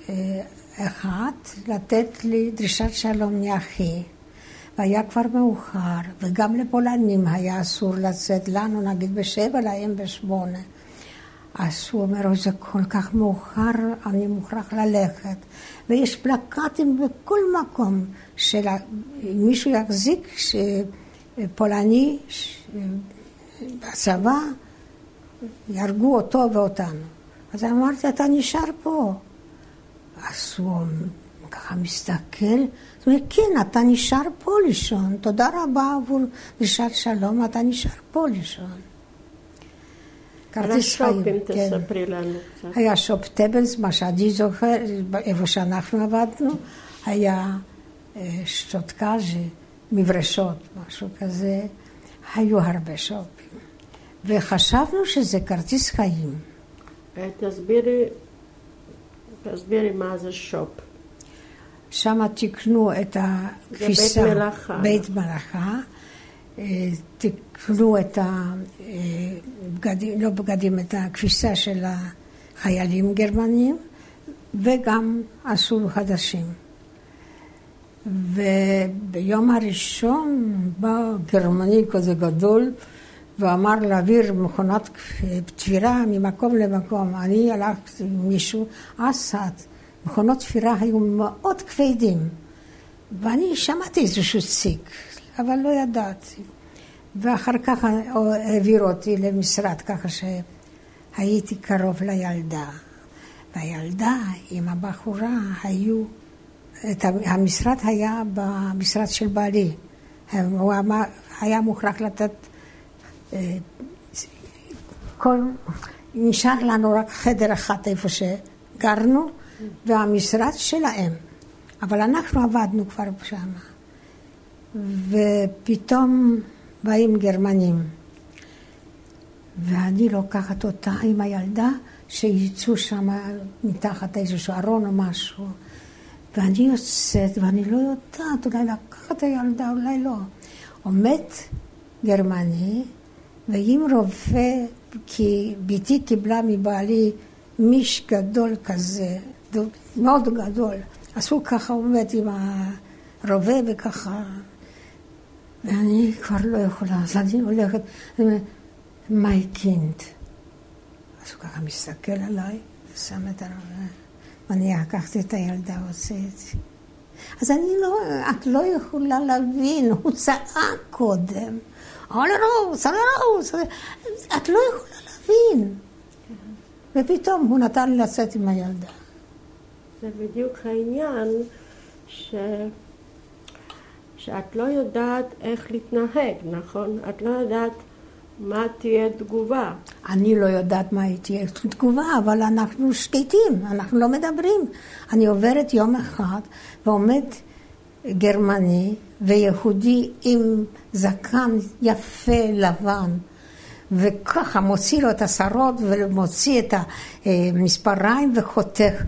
אה, אחד לתת לי דרישת שלום מאחי. והיה כבר מאוחר, וגם לפולנים היה אסור לצאת, לנו נגיד בשבע, להם בשמונה. אז הוא אומר, זה כל כך מאוחר, אני מוכרח ללכת. ויש פלקטים בכל מקום, של ה- מישהו יחזיק. פולני. בצבא, יהרגו אותו ואותנו. אז אמרתי, אתה נשאר פה. אז הוא ככה מסתכל, הוא אומר, כן, אתה נשאר פה לישון, תודה רבה עבור דרישת שלום, אתה נשאר פה לישון. כרטיס חיים, כן. תספרי לנו קצת. היה שופ טבלס, מה שאני זוכר, איפה שאנחנו עבדנו, היה אה, שטוטקאז'ה, מברשות, משהו כזה, היו הרבה שופים. וחשבנו שזה כרטיס חיים. אה, תסבירי, תסבירי מה זה שופ. שם תיקנו את הכביסה. בית מלאכה. בית מלאכה. אה, תיקנו את הבגדים, לא בגדים, את הכביסה של החיילים גרמנים, וגם עשו חדשים. וביום הראשון בא גרמני כזה גדול ואמר להעביר מכונת תפירה ממקום למקום. אני הלכתי עם מישהו, אסד, מכונות תפירה היו מאוד כבדים. ואני שמעתי איזשהו ציק, אבל לא ידעתי. ואחר כך העבירו אותי למשרד, ככה שהייתי קרוב לילדה. והילדה עם הבחורה היו, את המשרד היה במשרד של בעלי. הוא היה מוכרח לתת, כל, נשאר לנו רק חדר אחד איפה שגרנו, והמשרד שלהם. אבל אנחנו עבדנו כבר שם. ופתאום באים גרמנים. ואני לוקחת אותה עם הילדה, שיצאו שם מתחת איזשהו ארון או משהו. ואני יוצאת, ואני לא יודעת, אולי לקחת את הילדה, אולי לא. עומד גרמני, ועם רופא, כי בתי קיבלה מבעלי מיש גדול כזה, מאוד גדול. אז הוא ככה עומד עם הרובה וככה, ואני כבר לא יכולה, אז אני הולכת, אני אומרת, מי קינד. אז הוא ככה מסתכל עליי, ושם את הרובה, ואני לקחתי את הילדה זה. אז אני לא, את לא יכולה להבין, הוא צעק קודם. הלרוס, הלרוס, את לא יכולה להבין. ופתאום הוא נתן לי לצאת עם הילדה. זה בדיוק העניין ש... שאת לא יודעת איך להתנהג, נכון? את לא יודעת מה תהיה תגובה. אני לא יודעת מה תהיה תגובה, אבל אנחנו שקטים, אנחנו לא מדברים. אני עוברת יום אחד ועומד גרמני ויהודי עם זקן יפה לבן, וככה מוציא לו את השרות ומוציא את המספריים וחותך.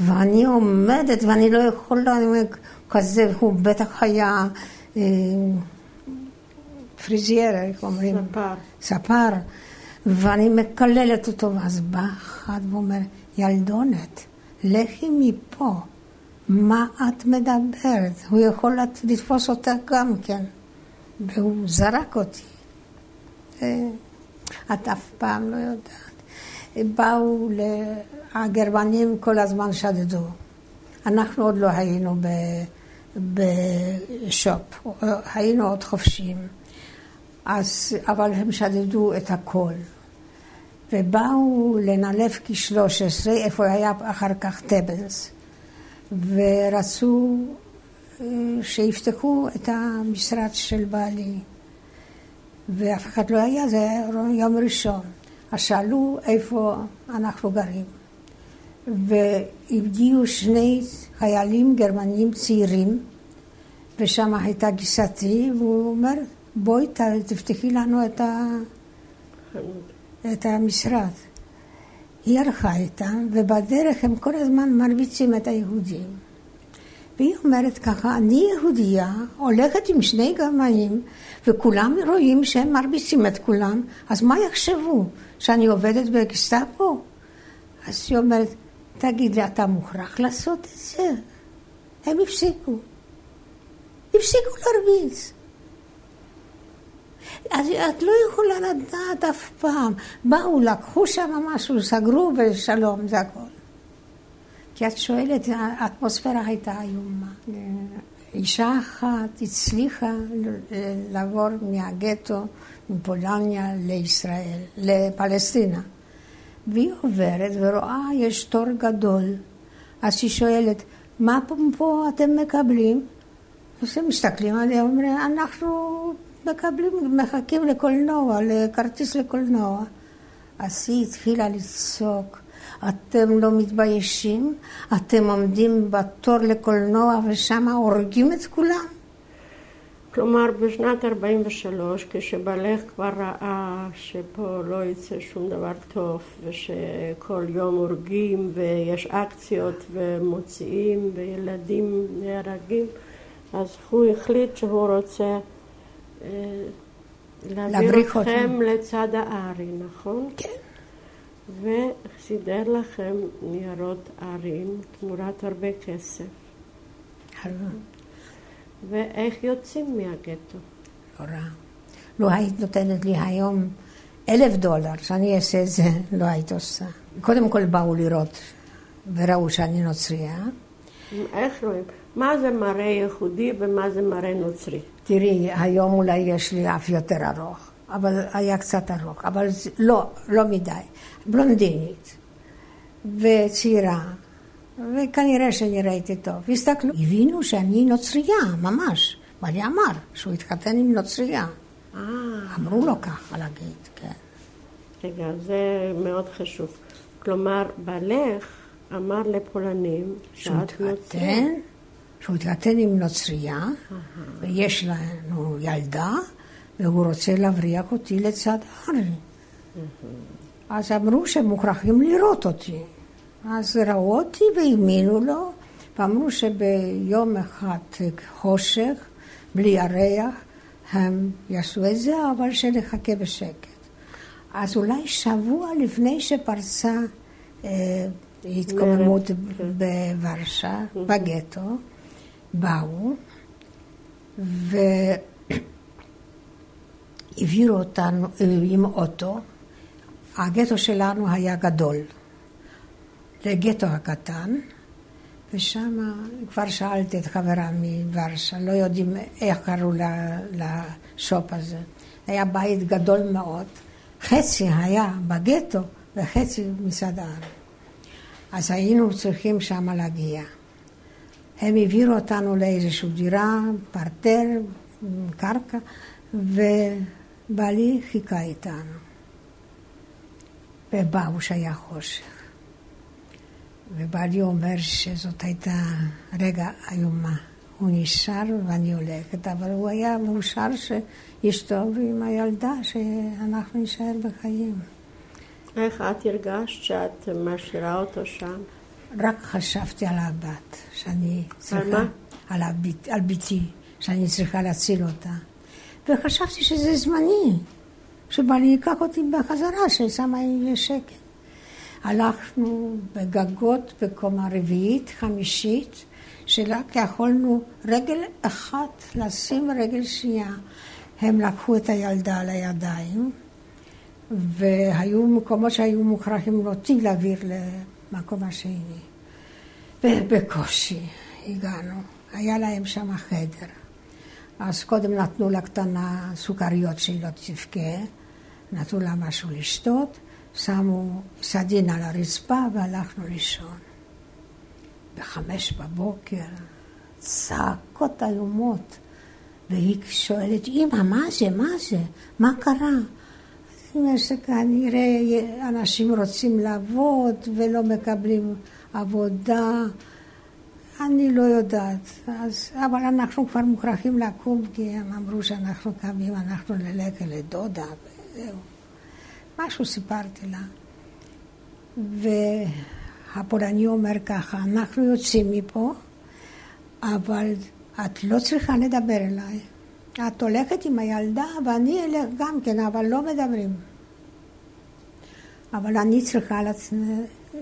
ואני עומדת ואני לא יכולה, אני אומרת, כזה, הוא בטח היה אה, פריזייר, איך אומרים? ספר. ספר. ואני מקללת אותו, ואז בא אחד ואומר, ילדונת, לכי מפה. מה את מדברת? הוא יכול לתפוס אותה גם כן. והוא זרק אותי. את אף פעם לא יודעת. באו, הגרמנים כל הזמן שדדו. אנחנו עוד לא היינו בשופ, היינו עוד חופשיים. אז, אבל הם שדדו את הכל. ובאו לנלף כ-13, איפה היה אחר כך טבלס. ורצו אה, שיפתחו את המשרד של בעלי. ואף אחד לא היה, זה היה יום ראשון. אז שאלו איפה אנחנו גרים. והגיעו שני חיילים גרמנים צעירים, ושם הייתה גיסתי, והוא אומר, בואי תפתחי לנו את, ה... את המשרד. היא הלכה איתם, ובדרך הם כל הזמן מרביצים את היהודים. והיא אומרת ככה, אני יהודייה, הולכת עם שני גרמנים, וכולם רואים שהם מרביצים את כולם, אז מה יחשבו? שאני עובדת בגסטאפו? אז היא אומרת, תגיד לי, אתה מוכרח לעשות את זה? הם הפסיקו. הפסיקו להרביץ. אז את לא יכולה לדעת אף פעם. באו, לקחו שם משהו, סגרו ושלום, זה הכל. כי את שואלת, האטמוספירה הייתה איומה. אישה אחת הצליחה לעבור מהגטו, מפולניה לישראל, לפלסטינה. והיא עוברת ורואה, יש תור גדול. אז היא שואלת, מה פה, פה אתם מקבלים? אז הם מסתכלים עליה, אומרים, אנחנו מקבלים, מחכים לקולנוע, לכרטיס לקולנוע. אז היא התחילה לצעוק, אתם לא מתביישים? אתם עומדים בתור לקולנוע ושם הורגים את כולם? כלומר, בשנת 43, כשבעלך כבר ראה שפה לא יצא שום דבר טוב, ושכל יום הורגים ויש אקציות ומוציאים וילדים נהרגים, אז הוא החליט שהוא רוצה להעביר אתכם לצד הארי, נכון? כן. וסידר לכם ניירות ערים תמורת הרבה כסף. הרבה. ואיך יוצאים מהגטו? לא רע. לו היית נותנת לי היום אלף דולר, שאני אעשה את זה, לא היית עושה. קודם כל באו לראות, וראו שאני נוצרייה. איך רואים? מה זה מראה יהודי ומה זה מראה נוצרי? תראי, היום אולי יש לי אף יותר ארוך, אבל היה קצת ארוך, אבל לא, לא מדי. בלונדינית וצעירה, וכנראה שנראיתי טוב. הסתכלו, הבינו שאני נוצרייה, ממש. ואני אמר שהוא התחתן עם נוצרייה. אה. אמרו לו ככה להגיד, כן. רגע, זה מאוד חשוב. כלומר, בעלך אמר לפולנים שאת נוצרייה. שהוא התחתן עם נוצרייה, ויש לנו ילדה, והוא רוצה להבריח אותי לצד הארי. אז אמרו שהם מוכרחים לראות אותי. אז ראו אותי והאמינו לו, ואמרו שביום אחד חושך, בלי ירח, הם יעשו את זה, אבל שנחכה בשקט. אז אולי שבוע לפני שפרצה אה, התקוממות כן. בוורשה, בגטו, באו, והעבירו אותנו עם אוטו. הגטו שלנו היה גדול. לגטו הקטן, ושם כבר שאלתי את חברה מוורשה, לא יודעים איך קראו לשופ הזה. היה בית גדול מאוד, חצי היה בגטו וחצי מסעדה. אז היינו צריכים שם להגיע. הם העבירו אותנו לאיזושהי דירה, פרטר, קרקע, ובעלי חיכה איתנו. ובאו שהיה חושך. ובעלי אומר שזאת הייתה רגע איומה. הוא נשאר ואני הולכת, אבל הוא היה מאושר שאשתו ועם הילדה, שאנחנו נישאר בחיים. איך את הרגשת שאת משאירה אותו שם? רק חשבתי על הבת, שאני צריכה... על מה? על, הבת, על בתי, שאני צריכה להציל אותה. וחשבתי שזה זמני, שבעלי ייקח אותי בחזרה, ששם יהיה שקט. הלכנו בגגות בקומה רביעית, חמישית, שרק יכולנו רגל אחת לשים רגל שנייה. הם לקחו את הילדה על הידיים, והיו מקומות שהיו מוכרחים אותי להעביר למקום השני. ובקושי הגענו. היה להם שם חדר. אז קודם נתנו לה קטנה סוכריות שהיא לא תבכה, נתנו לה משהו לשתות, שמו סדין על הרצפה והלכנו לישון. בחמש בבוקר, צעקות איומות, והיא שואלת, אמא, מה זה, מה זה, מה קרה? אומר שכנראה אנשים רוצים לעבוד ולא מקבלים עבודה. אני לא יודעת, אז, אבל אנחנו כבר מוכרחים לקום כי הם אמרו שאנחנו קמים, אנחנו נלך לדודה וזהו. משהו סיפרתי לה. והפולני אומר ככה, אנחנו יוצאים מפה, אבל את לא צריכה לדבר אליי. את הולכת עם הילדה ואני אלך גם כן, אבל לא מדברים. אבל אני צריכה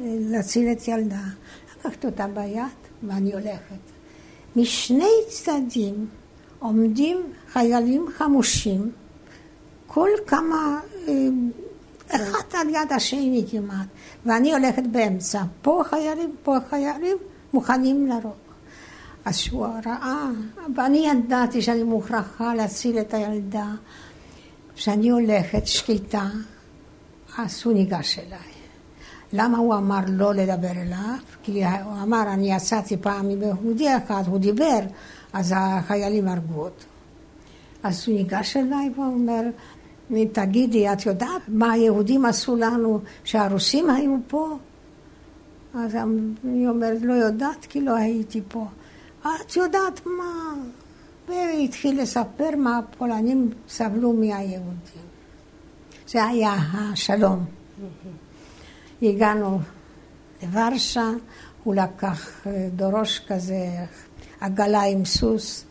להציל את ילדה. לקחת אותה ביד ואני הולכת. משני צדדים עומדים חיילים חמושים, כל כמה, אה, אחד על יד השני כמעט, ואני הולכת באמצע. פה חיילים, פה חיילים, מוכנים לרוב. אז שהוא ואני ידעתי שאני מוכרחה להציל את הילדה. כשאני הולכת שקטה, אז הוא ניגש אליי. למה הוא אמר לא לדבר אליו? כי הוא אמר, אני יצאתי פעם עם יהודי אחד, הוא דיבר, אז החיילים הרגו אותו. אז הוא ניגש אליי ואומר, תגידי, את יודעת מה היהודים עשו לנו שהרוסים היו פה? אז אני אומרת, לא יודעת כי לא הייתי פה. את יודעת מה? והתחיל לספר מה הפולנים סבלו מהיהודים. זה היה השלום. הגענו לוורשה, הוא לקח אה, דורוש כזה, עגלה עם סוס,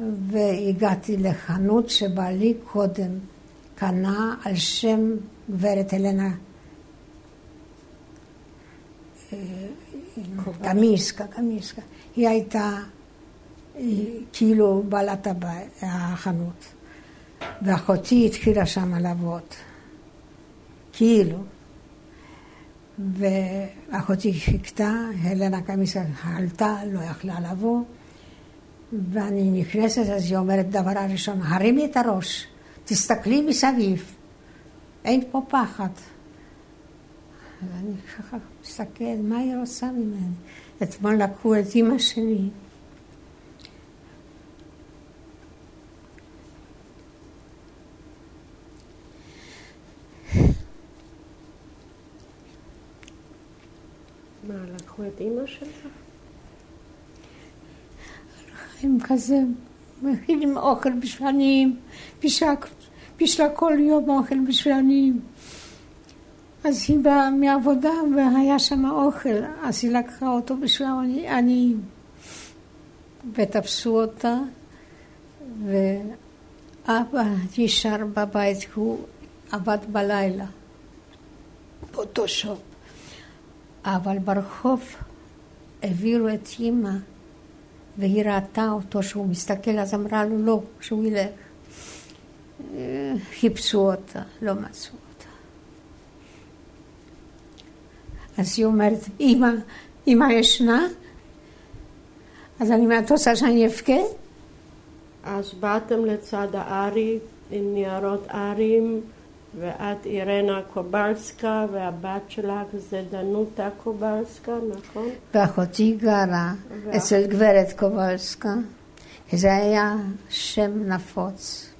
והגעתי לחנות שבעלי קודם קנה על שם גברת הלנה אה, קמיסקה, קמיסקה. היא הייתה כאילו בעלת החנות. ואחותי התחילה שם לעבוד. כאילו. ואחותי חיכתה, הלנה קמיסה עלתה, לא יכלה לבוא, ואני נכנסת, אז היא אומרת, דבר הראשון, הרימי את הראש, תסתכלי מסביב, אין פה פחד. אז אני ככה מסתכלת, מה היא רוצה ממני? אתמול לקחו את אימא שלי. מה, לקחו את אימא שלך? הם כזה מכינים אוכל בשביל עניים, בשבילה כל יום אוכל בשביל עניים. אז היא באה מעבודה והיה שם אוכל, אז היא לקחה אותו בשביל העניים. ותפסו אותה, ואבא נשאר בבית, הוא עבד בלילה, באותו שופ. אבל ברחוב העבירו את אימא, והיא ראתה אותו שהוא מסתכל, אז אמרה לו לא, שהוא ילך. חיפשו אותה, לא מצאו אותה. אז היא אומרת, אמא, אמא ישנה? אז אני אומרת, את רוצה שאני אבכה? אז באתם לצד הארי עם ניירות ארים, ואת אירנה קובלסקה, והבת שלך זה דנוטה קובלסקה, נכון? ואחותי גרה ואח... אצל גברת קובלסקה, זה היה שם נפוץ.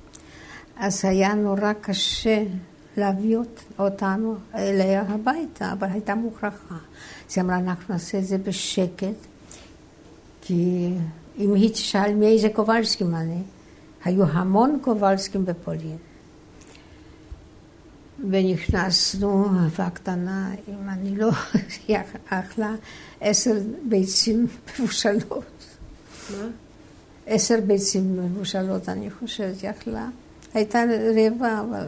אז היה נורא קשה להביא אותנו אליה הביתה, אבל הייתה מוכרחה. אז היא אמרה, אנחנו נעשה את זה בשקט, כי אם היא תשאל מאיזה קובלסקים אני, היו המון קובלסקים בפולין. ונכנסנו, אהבה קטנה, אם אני לא אכלה עשר ביצים מבושלות. מה? עשר ביצים מבושלות, אני חושבת, יכלה. הייתה רעבה, אבל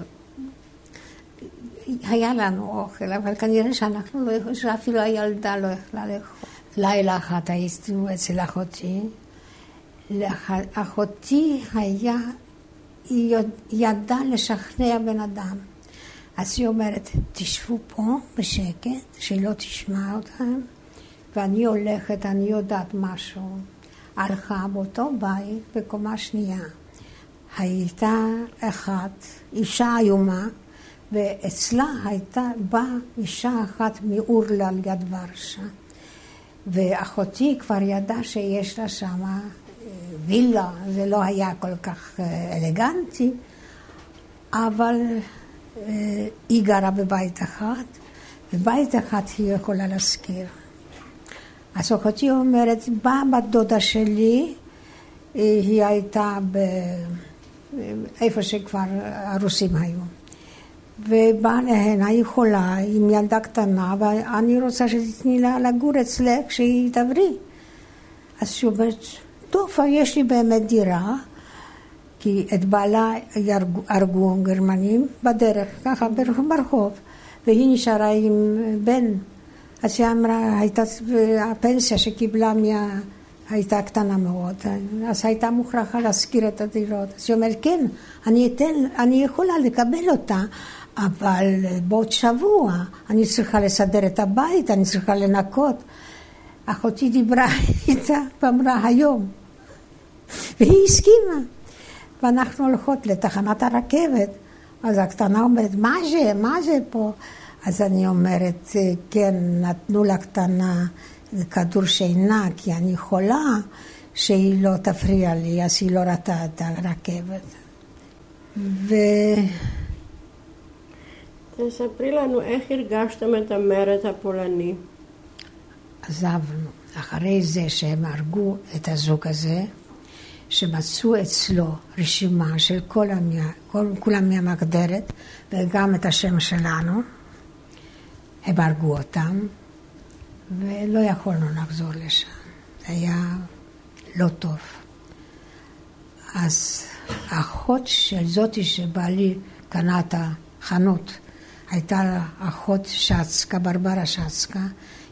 היה לנו אוכל, אבל כנראה שאנחנו לא יכולים, שאפילו הילדה לא יכלה לאכול. לילה אחת היינו אצל אחותי. אחותי היה, היא ידעה לשכנע בן אדם. אז היא אומרת, תשבו פה בשקט, שהיא לא תשמע אותם, ואני הולכת, אני יודעת משהו. הלכה באותו בית בקומה שנייה. הייתה אחת, אישה איומה, ואצלה הייתה, באה אישה אחת מאורלה על יד ורשה. ואחותי כבר ידעה שיש לה שם אה, וילה, זה לא היה כל כך אה, אלגנטי, אבל אה, היא גרה בבית אחד, ובית אחד היא יכולה להשכיר. אז אחותי אומרת, באה בת דודה שלי, היא הייתה ב... איפה שכבר הרוסים היו. ובאה להנה, היא חולה, עם ילדה קטנה, ואני רוצה שתתני לה לגור אצלך כשהיא תבריא. אז היא אומרת, טוב, יש לי באמת דירה, כי את בעלה הרגו גרמנים בדרך, ככה ברחוב, והיא נשארה עם בן. אז היא אמרה, הייתה הפנסיה שקיבלה מה... הייתה קטנה מאוד, אז הייתה מוכרחה להשכיר את הדירות. אז היא אומרת, כן, אני אתן, אני יכולה לקבל אותה, אבל בעוד שבוע אני צריכה לסדר את הבית, אני צריכה לנקות. אחותי דיברה איתה ואמרה, היום. והיא הסכימה. ואנחנו הולכות לתחנת הרכבת. אז הקטנה אומרת, מה זה, מה זה פה? אז אני אומרת, כן, נתנו לקטנה כדור שינה, כי אני חולה, שהיא לא תפריע לי, אז היא לא ראתה את הרכבת. ו... תספרי לנו איך הרגשתם את המרד הפולני. עזבנו. אחרי זה שהם הרגו את הזוג הזה, שמצאו אצלו רשימה של כל המיה, כל, כולם מהמגדרת, וגם את השם שלנו, הם הרגו אותם, ולא יכולנו לחזור לשם. זה היה לא טוב. אז האחות של זאתי שבעלי קנה את החנות, הייתה אחות שצקה, ברברה שצקה,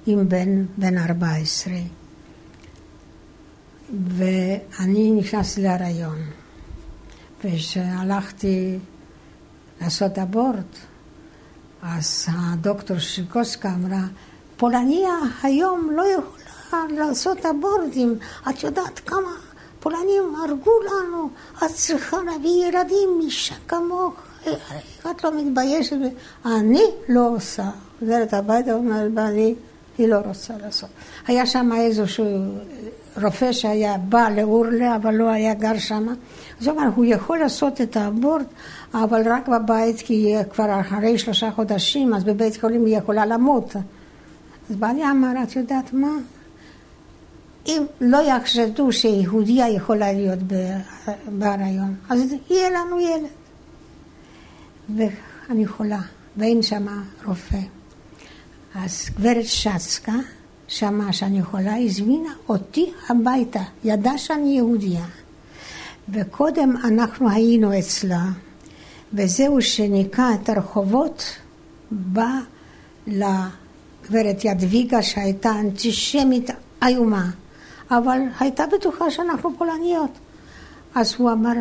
עם בן בן 14. ואני נכנסתי להריון. וכשהלכתי לעשות אבורט, אז הדוקטור שיקוסקה אמרה, פולניה היום לא יכולה לעשות אבורטים. את יודעת כמה פולנים הרגו לנו, את צריכה להביא ילדים, אישה כמוך. את לא מתביישת? אני לא עושה. חוזרת הביתה ואומרת, ואני, היא לא רוצה לעשות. היה שם איזשהו רופא שהיה בא לאורלה, אבל לא היה גר שם. אז הוא הוא יכול לעשות את האבורט, אבל רק בבית, כי כבר אחרי שלושה חודשים, אז בבית חולים היא יכולה למות. אז בעלי אמר, את יודעת מה? אם לא יחשדו שיהודיה יכולה להיות בהריון, אז יהיה לנו ילד. ואני חולה, ואין שם רופא. אז גברת שצקה, שמעה שאני יכולה, הזמינה אותי הביתה, ידעה שאני יהודייה. וקודם אנחנו היינו אצלה, וזהו שניקה את הרחובות, בא לגברת ידוויגה שהייתה אנטישמית איומה, אבל הייתה בטוחה שאנחנו פולניות. אז הוא אמר,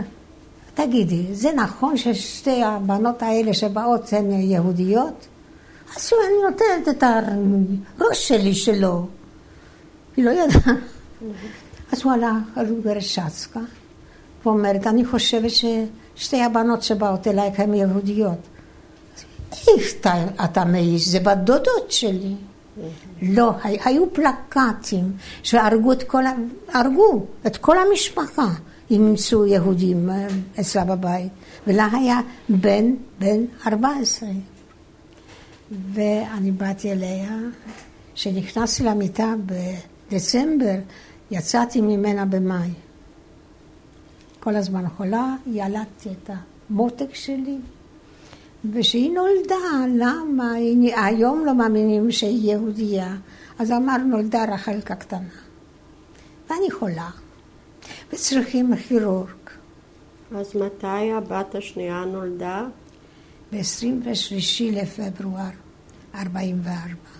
תגידי, זה נכון ששתי הבנות האלה שבאות הן יהודיות? אז אני נותנת את הראש שלי שלו. היא לא ידעה. אז הוא הלך על גברת שצקה, ואומרת, אני חושבת ששתי הבנות שבאות אלייך הן יהודיות. איך אתה, מעיז? זה בת דודות שלי. לא, היו פלקטים שהרגו את כל, הרגו את כל המשפחה. אימצו יהודים אה, אצלה בבית, ולה היה בן, בן 14. ואני באתי אליה, כשנכנסתי למיטה בדצמבר, יצאתי ממנה במאי. כל הזמן חולה, ילדתי את המותק שלי, וכשהיא נולדה, למה? היום לא מאמינים שהיא יהודייה, אז אמר נולדה רחלקה קטנה. ואני חולה. וצריכים כירורג. אז מתי הבת השנייה נולדה? ב-23 לפברואר 44.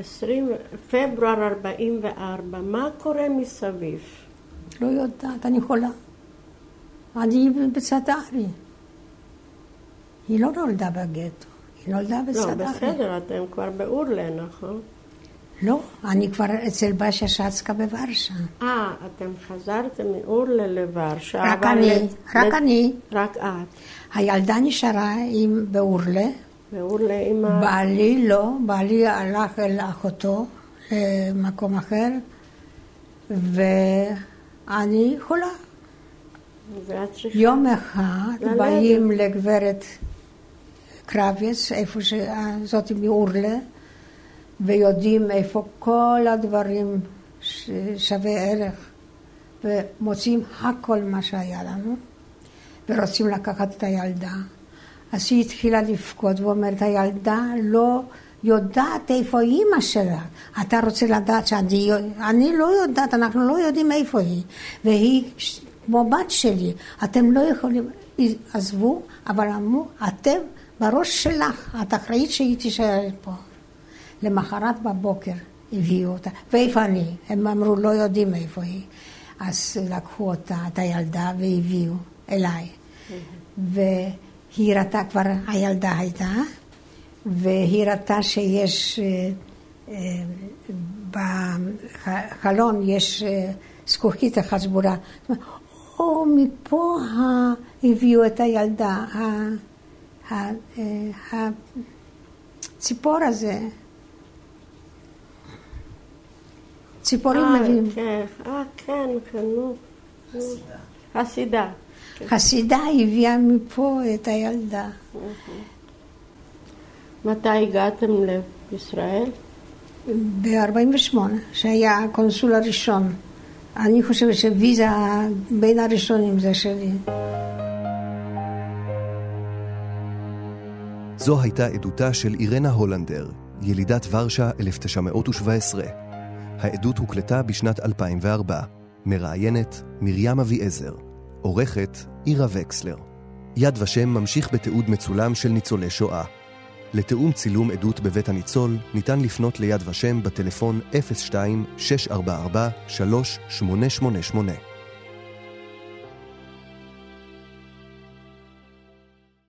עשרים, פברואר 44, מה קורה מסביב? לא יודעת, אני חולה. אני בצד"רי. היא לא נולדה בגטו. היא נולדה בסדר. לא, בסדר, אתם כבר באורלה, נכון? לא, אני כבר אצל באשה שצקה בוורשה. אה, אתם חזרתם מאורלה לוורשה. רק אני, רק אני. רק את. הילדה נשארה עם באורלה. באורלה עם ה... בעלי לא, בעלי הלך אל אחותו למקום אחר, ואני חולה. יום אחד באים לגברת קרביץ, איפה שזאת מאורלה, ויודעים איפה כל הדברים שווה ערך, ומוצאים הכל מה שהיה לנו, ורוצים לקחת את הילדה. אז היא התחילה לבכות ואומרת, הילדה לא יודעת איפה אימא שלה. אתה רוצה לדעת שאני אני לא יודעת, אנחנו לא יודעים איפה היא. והיא כמו בת שלי, אתם לא יכולים, עזבו, אבל אמרו, אתם בראש שלך, את אחראית שהיא תישאר פה. למחרת בבוקר הביאו אותה, ואיפה אני? הם אמרו, לא יודעים איפה היא. אז לקחו אותה, את הילדה, והביאו אליי. והיא ראתה, כבר הילדה הייתה, והיא ראתה שיש, אה, אה, בחלון יש אה, זכוכית אחת שבורה. או, מפה הביאו את הילדה. הציפור הזה, ציפורים מביאים. כן, אה, כן, כן, נו. חסידה. חסידה הביאה מפה את הילדה. מתי הגעתם לישראל? ב-48, שהיה הקונסול הראשון. אני חושבת שוויזה בין הראשונים זה שלי. זו הייתה עדותה של אירנה הולנדר, ילידת ורשה 1917. העדות הוקלטה בשנת 2004. מראיינת מרים אביעזר. עורכת עירה וקסלר. יד ושם ממשיך בתיעוד מצולם של ניצולי שואה. לתיאום צילום עדות בבית הניצול ניתן לפנות ליד ושם בטלפון 02-644-3888.